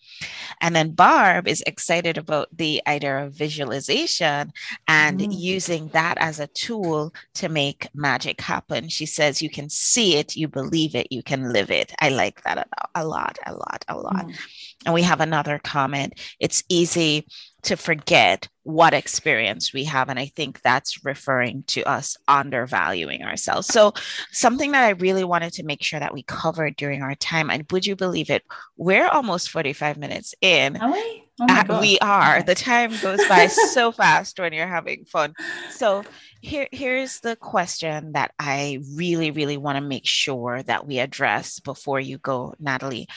And then Barb is excited about the idea of visualization and mm. using that as a tool to make magic happen. She says, You can see it, you believe it, you can live it. I like that a, lot, a lot, a lot. Mm. And we have another comment. It's easy to forget what experience we have. And I think that's referring to us undervaluing ourselves. So, something that I really wanted to make sure that we covered during our time, and would you believe it? We're almost 45 minutes in. Are we? Oh we are. The time goes by so fast when you're having fun. So, here, here's the question that I really, really want to make sure that we address before you go, Natalie.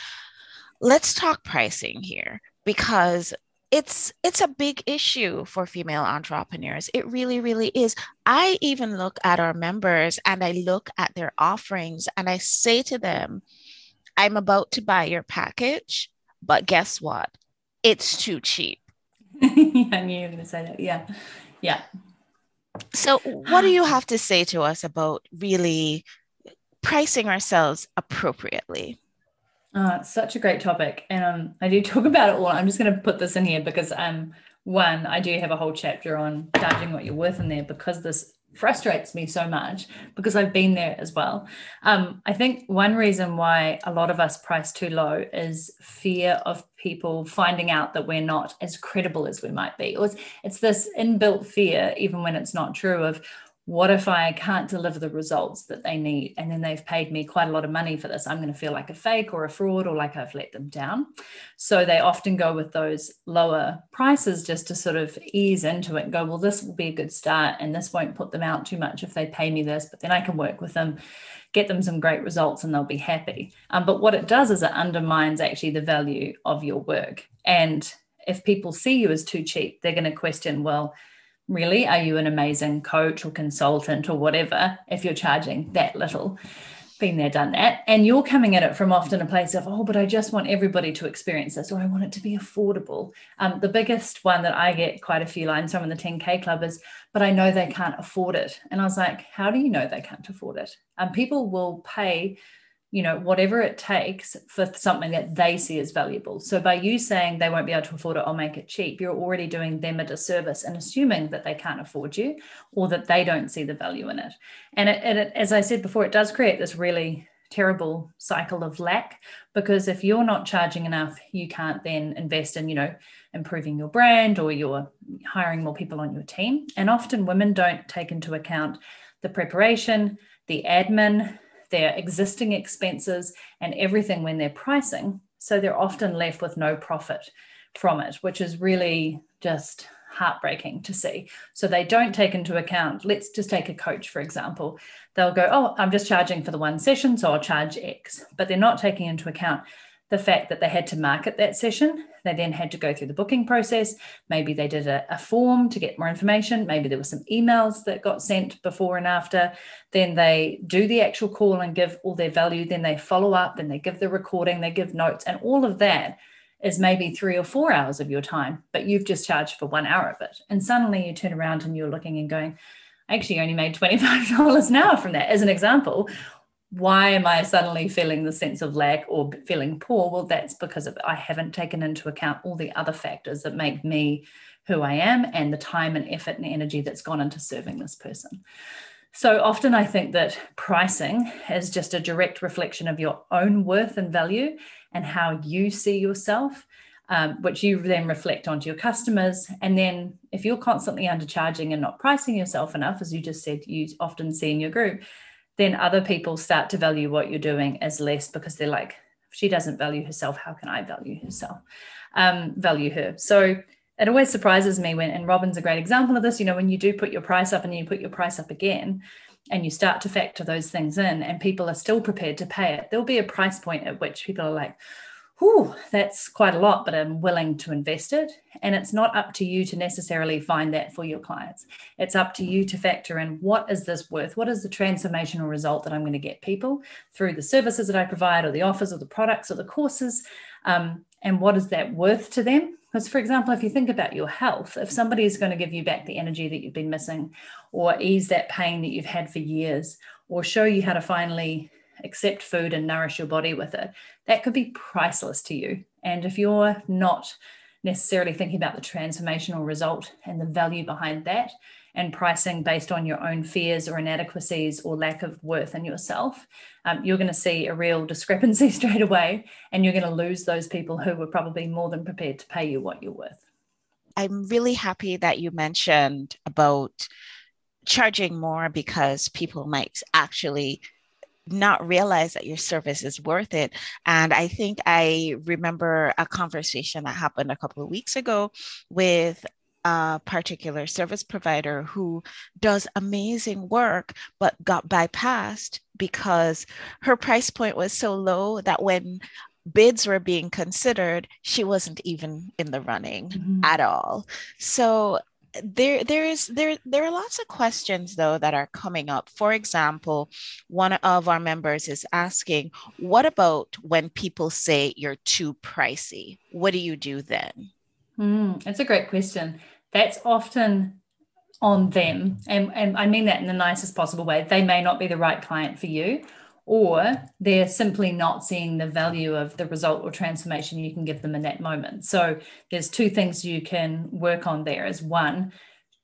Let's talk pricing here because it's it's a big issue for female entrepreneurs. It really really is. I even look at our members and i look at their offerings and i say to them i'm about to buy your package but guess what? It's too cheap. I knew you were going to say that. Yeah. Yeah. So what do you have to say to us about really pricing ourselves appropriately uh, it's such a great topic. And um, I do talk about it all. I'm just going to put this in here because um, one, I do have a whole chapter on judging what you're worth in there because this frustrates me so much because I've been there as well. Um, I think one reason why a lot of us price too low is fear of people finding out that we're not as credible as we might be. Or it's, it's this inbuilt fear, even when it's not true, of what if I can't deliver the results that they need? And then they've paid me quite a lot of money for this. I'm going to feel like a fake or a fraud or like I've let them down. So they often go with those lower prices just to sort of ease into it and go, well, this will be a good start. And this won't put them out too much if they pay me this, but then I can work with them, get them some great results, and they'll be happy. Um, but what it does is it undermines actually the value of your work. And if people see you as too cheap, they're going to question, well, really are you an amazing coach or consultant or whatever if you're charging that little been there done that? And you're coming at it from often a place of oh but i just want everybody to experience this or i want it to be affordable. Um, the biggest one that i get quite a few lines from in the 10k club is but i know they can't afford it. And i was like how do you know they can't afford it? Um, people will pay you know whatever it takes for something that they see as valuable. So by you saying they won't be able to afford it i'll make it cheap you're already doing them a disservice and assuming that they can't afford you or that they don't see the value in it. And it, it, as i said before it does create this really terrible cycle of lack because if you're not charging enough you can't then invest in you know improving your brand or you're hiring more people on your team. And often women don't take into account the preparation the admin their existing expenses and everything when they're pricing. So they're often left with no profit from it, which is really just heartbreaking to see. So they don't take into account, let's just take a coach, for example. They'll go, Oh, I'm just charging for the one session, so I'll charge X. But they're not taking into account the fact that they had to market that session. They then had to go through the booking process. Maybe they did a, a, form to get more information. Maybe there were some emails that got sent before and after. Then they do the actual call and give all their value. Then they follow up, then they give the recording, they give notes, and all of that is maybe three or four hours of your time, but you've just charged for one hour of it. And suddenly you turn around and you're looking and going, I actually only made $25 an hour from that, as an example why am I suddenly feeling the sense of lack or feeling poor? Well, that's because of I haven't taken into account all the other factors that make me who I am and the time and effort and energy that's gone into serving this person. So often I think that pricing is just a direct reflection of your own worth and value and how you see yourself. Um, which you then reflect onto your customers. And then if you're constantly undercharging and not pricing yourself enough, as you just said, you often see in your group, then other people start to value what you're doing as less because they're like, if she doesn't value herself. How can I value herself? Um, value her. So it always surprises me when, and Robin's a great example of this, you know, when you do put your price up and you put your price up again, and you start to factor those things in, and people are still prepared to pay it, there'll be a price point at which people are like, whew, that's quite a lot, but I'm willing to invest it. And it's not up to you to necessarily find that for your clients. It's up to you to factor in what is this worth? What is the transformational result that I'm going to get people through the services that I provide, or the offers, or the products, or the courses? Um, and what is that worth to them? Because, for example, if you think about your health, if somebody is going to give you back the energy that you've been missing, or ease that pain that you've had for years, or show you how to finally accept food and nourish your body with it, that could be priceless to you. And if you're not necessarily thinking about the transformational result and the value behind that, and pricing based on your own fears or inadequacies or lack of worth in yourself, um, you're going to see a real discrepancy straight away. And you're going to lose those people who were probably more than prepared to pay you what you're worth. I'm really happy that you mentioned about charging more because people might actually not realize that your service is worth it. And I think I remember a conversation that happened a couple of weeks ago with a particular service provider who does amazing work but got bypassed because her price point was so low that when bids were being considered she wasn't even in the running mm-hmm. at all so there there is there there are lots of questions though that are coming up for example one of our members is asking what about when people say you're too pricey what do you do then mm, that's a great question that's often on them. And, and I mean that in the nicest possible way. They may not be the right client for you, or they're simply not seeing the value of the result or transformation you can give them in that moment. So there's two things you can work on there is one,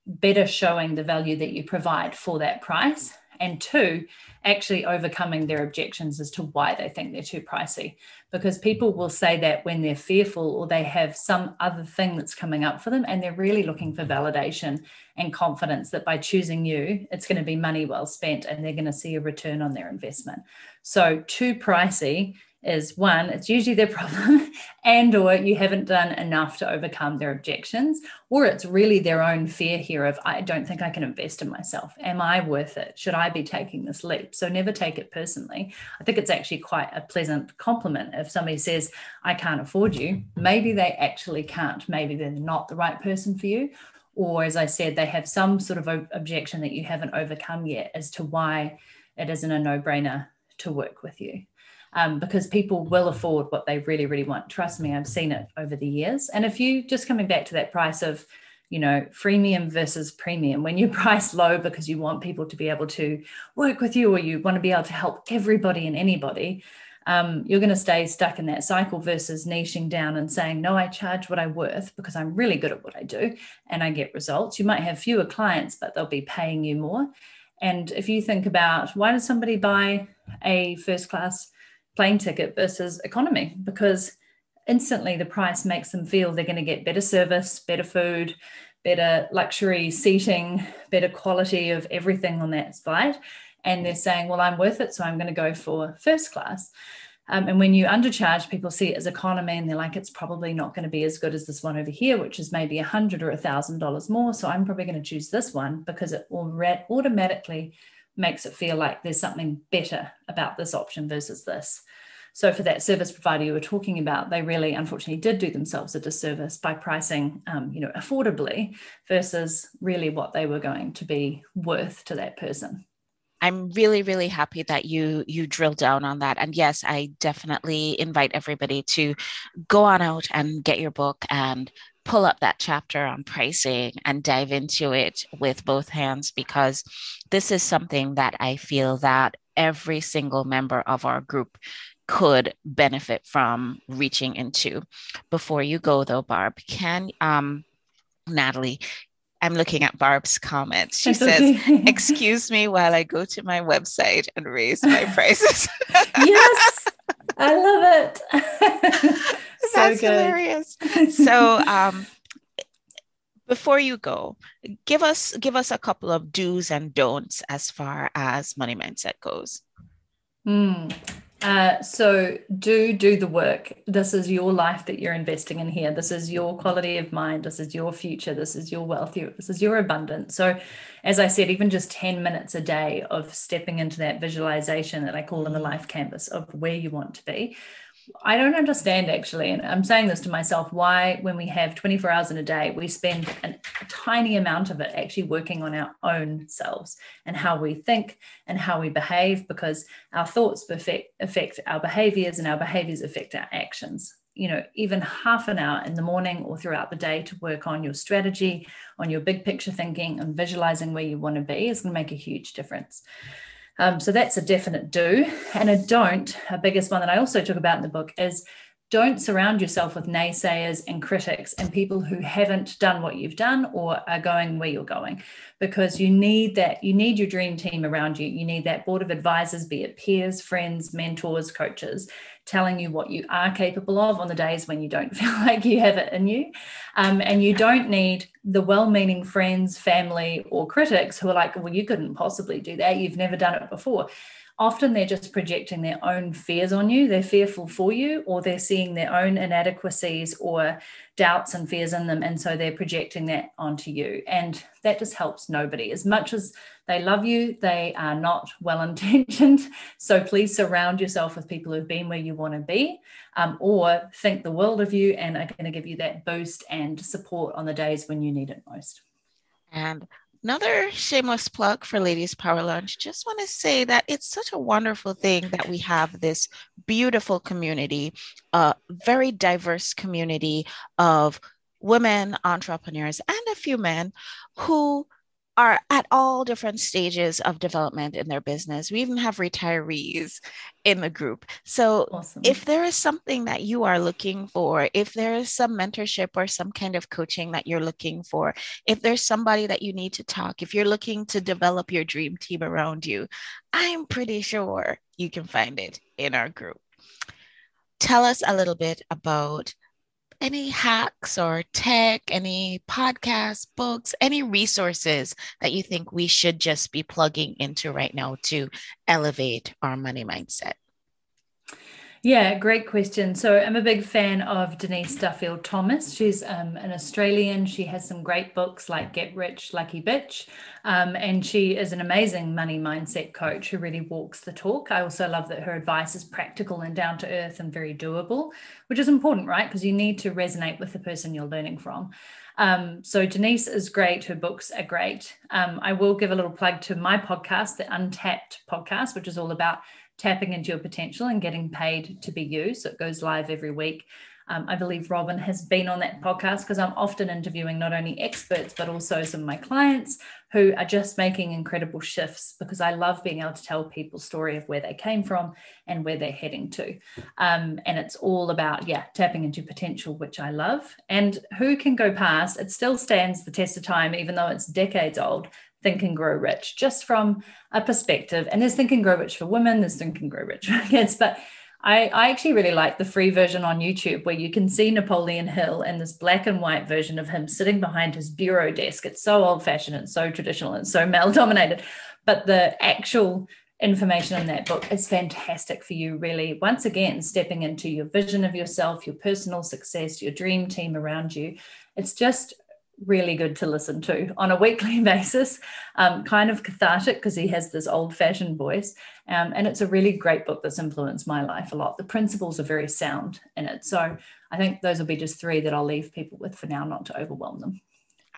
better showing the value that you provide for that price. And two, actually overcoming their objections as to why they think they're too pricey. Because people will say that when they're fearful or they have some other thing that's coming up for them and they're really looking for validation and confidence that by choosing you, it's going to be money well spent and they're going to see a return on their investment. So, too pricey is one it's usually their problem and or you haven't done enough to overcome their objections or it's really their own fear here of i don't think i can invest in myself. Am i worth it? Should i be taking this leap? So never take it personally. I think it's actually quite a pleasant compliment if somebody says i can't afford you. Maybe they actually can't. Maybe they're not the right person for you. Or as i said they have some sort of objection that you haven't overcome yet as to why it isn't a no-brainer to work with you um, because people will afford what they really, really want. Trust me, I've seen it over the years. And if you just coming back to that price of, you know, freemium versus premium, when you price low because you want people to be able to work with you or you want to be able to help everybody and anybody, um, you're going to stay stuck in that cycle versus niching down and saying, no, I charge what I'm worth because I'm really good at what I do and I get results. You might have fewer clients, but they'll be paying you more. And if you think about why does somebody buy a first class plane ticket versus economy because instantly the price makes them feel they're going to get better service, better food, better luxury seating, better quality of everything on that flight. And they're saying, well, I'm worth it, so I'm going to go for first class. Um, and when you undercharge, people see it as economy and they're like, it's probably not going to be as good as this one over here, which is maybe a hundred or a thousand dollars more. So I'm probably going to choose this one because it will automatically makes it feel like there's something better about this option versus this. So for that service provider you were talking about, they really unfortunately did do themselves a disservice by pricing, um, you know, affordably versus really what they were going to be worth to that person. I'm really, really happy that you you drill down on that. And yes, I definitely invite everybody to go on out and get your book and pull up that chapter on pricing and dive into it with both hands because this is something that I feel that every single member of our group could benefit from reaching into. Before you go though, Barb, can um Natalie, I'm looking at Barb's comments. She That's says, okay. Excuse me while I go to my website and raise my prices. yes, I love it. so That's good. hilarious. So, um, before you go, give us give us a couple of do's and don'ts as far as money mindset goes. Mm. Uh, so do do the work. This is your life that you're investing in here. This is your quality of mind. This is your future. This is your wealth. This is your abundance. So, as I said, even just 10 minutes a day of stepping into that visualization that I call in the life canvas of where you want to be I don't understand actually, and I'm saying this to myself, why when we have 24 hours in a day, we spend a tiny amount of it actually working on our own selves and how we think and how we behave, because our thoughts affect, affect our behaviors and our behaviors affect our actions. you know, even half an hour in the morning or throughout the day to work on your strategy, on your big picture thinking, and visualizing where you want to be is going to make a huge difference. Um, so that's a definite do. And a don't, a biggest one that I also talk about in the book is don't surround yourself with naysayers and critics and people who haven't done what you've done or are going where you're going because you need that you need your dream team around you. You need that board of advisors be it peers friends mentors coaches telling you what you are capable of on the days when you don't feel like you have it in you. Um, and you don't need the well-meaning friends family or critics who are like well you couldn't possibly do that. You've never done it before often they're just projecting their own fears on you. They're fearful for you, or they're seeing their own inadequacies or doubts and fears in them. And so they're projecting that onto you. And that just helps nobody. As much as they love you, they are not well intentioned. So please surround yourself with people who've been where you want to be um, or think the world of you and are going to give you that boost and support on the days when you need it most. And another shameless plug for Ladies Power Lunch. Just want to say that it's such a wonderful thing that we have this beautiful community, a very diverse community of women entrepreneurs and a few men who are at all different stages of development in their business. We even have retirees in the group. So, awesome. if there is something that you are looking for, if there is some mentorship or some kind of coaching that you're looking for, if there's somebody that you need to talk, if you're looking to develop your dream team around you, I'm pretty sure you can find it in our group. Tell us a little bit about any hacks or tech, any podcasts, books, any resources that you think we should just be plugging into right now to elevate our money mindset? Yeah, great question. So I'm a big fan of Denise Duffield Thomas. She's um, an Australian. She has some great books like Get Rich, Lucky Bitch. Um, and she is an amazing money mindset coach who really walks the talk. I also love that her advice is practical and down to earth and very doable, which is important, right? Because you need to resonate with the person you're learning from. Um, so Denise is great. Her books are great. Um, I will give a little plug to my podcast, the Untapped podcast, which is all about tapping into your potential and getting paid to be you. So it goes live every week. Um, I believe Robin has been on that podcast because I'm often interviewing not only experts, but also some of my clients who are just making incredible shifts because I love being able to tell people's story of where they came from and where they're heading to. Um, and it's all about, yeah, tapping into potential, which I love. And who can go past? It still stands the test of time, even though it's decades old. Think and Grow Rich, just from a perspective. And there's Think and Grow Rich for women, there's Think and Grow Rich for kids. But I, I actually really like the free version on YouTube where you can see Napoleon Hill in this black and white version of him sitting behind his bureau desk. It's so old fashioned and so traditional and so male dominated. But the actual information in that book is fantastic for you, really. Once again, stepping into your vision of yourself, your personal success, your dream team around you. It's just really good to listen to on a weekly basis. Um, kind of cathartic because he has this old fashioned voice. Um, and it's a really great book that's influenced my life a lot. The principles are very sound in it. So I think those will be just three that I'll leave people with for now, not to overwhelm them.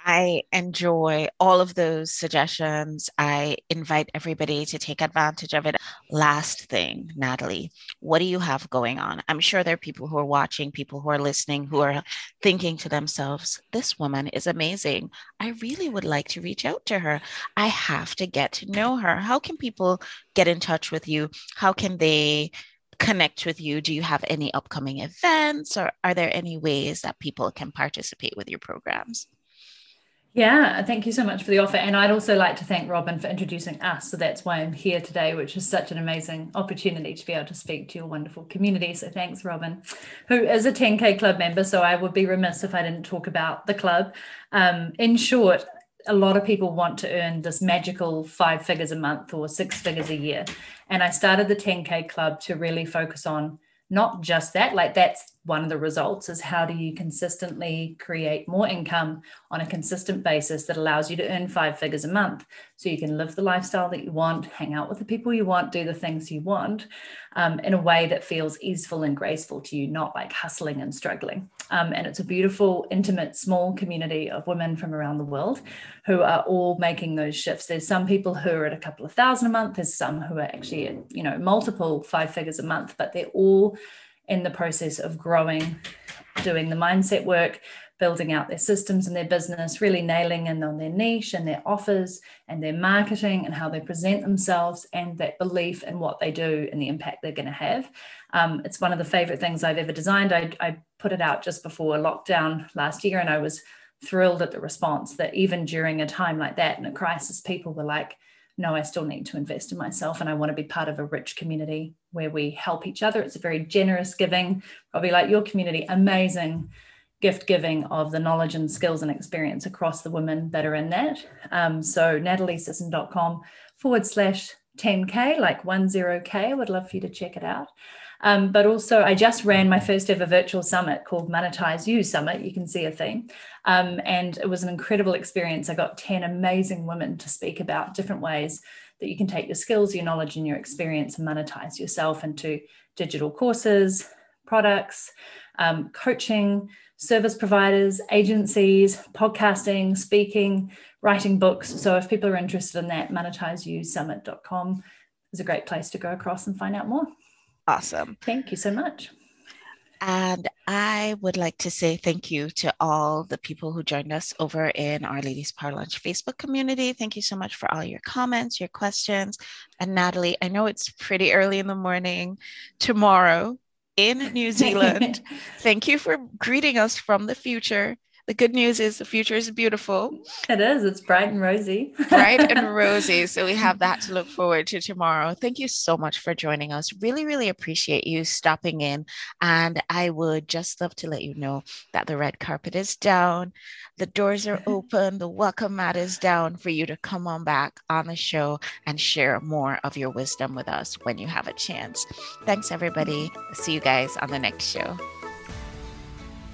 I enjoy all of those suggestions. I invite everybody to take advantage of it. Last thing, Natalie, what do you have going on? I'm sure there are people who are watching, people who are listening, who are thinking to themselves, this woman is amazing. I really would like to reach out to her. I have to get to know her. How can people get in touch with you? How can they? connect with you? Do you have any upcoming events or are there any ways that people can participate with your programs? Yeah, thank you so much for the offer. And I'd also like to thank Robin for introducing us. So that's why I'm here today, which is such an amazing opportunity to be able to speak to your wonderful community. So thanks, Robin, who is a 10K club member. So I would be remiss if I didn't talk about the club. Um, in short, a lot of people want to earn this magical five figures a month or six figures a year. And I started the 10K club to really focus on not just that, like that's one of the results is how do you consistently create more income on a consistent basis that allows you to earn five figures a month? So you can live the lifestyle that you want hang out with the people you want do the things you want um, in a way that feels easeful and graceful to you not like hustling and struggling. Um, and it's a beautiful intimate small community of women from around the world who are all making those shifts. There's some people who are at a couple of thousand a month there's some who are actually at you know multiple five figures a month but they're all in the process of growing, doing the mindset work, building out their systems and their business, really nailing in on their niche and their offers and their marketing and how they present themselves and that belief in what they do and the impact they're going to have. Um, it's one of the favorite things I've ever designed. I, I put it out just before lockdown last year and I was thrilled at the response that even during a time like that in a crisis, people were like, no, I still need to invest in myself and I want to be part of a rich community where we help each other. It's a very generous giving, probably like your community, amazing gift giving of the knowledge and skills and experience across the women that are in that. Um, so nataliesisson.com forward slash 10K, like 10K. I would love for you to check it out. Um, but also, I just ran my first ever virtual summit called Monetize You Summit. You can see a theme. Um, and it was an incredible experience. I got 10 amazing women to speak about different ways that you can take your skills, your knowledge, and your experience and monetize yourself into digital courses, products, um, coaching, service providers, agencies, podcasting, speaking, writing books. So if people are interested in that, monetizeyousummit.com is a great place to go across and find out more. Awesome. Thank you so much. And I would like to say thank you to all the people who joined us over in our Ladies Power Lunch Facebook community. Thank you so much for all your comments, your questions. And Natalie, I know it's pretty early in the morning tomorrow in New Zealand. thank you for greeting us from the future the good news is the future is beautiful. It is. It's bright and rosy. bright and rosy. So we have that to look forward to tomorrow. Thank you so much for joining us. Really, really appreciate you stopping in. And I would just love to let you know that the red carpet is down, the doors are open, the welcome mat is down for you to come on back on the show and share more of your wisdom with us when you have a chance. Thanks, everybody. See you guys on the next show.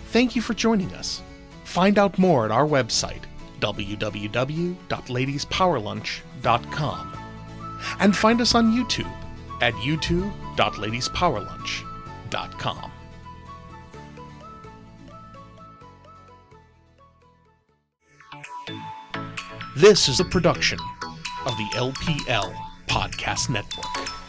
Thank you for joining us. Find out more at our website, www.ladiespowerlunch.com. And find us on YouTube at youtube.ladiespowerlunch.com. This is a production of the LPL Podcast Network.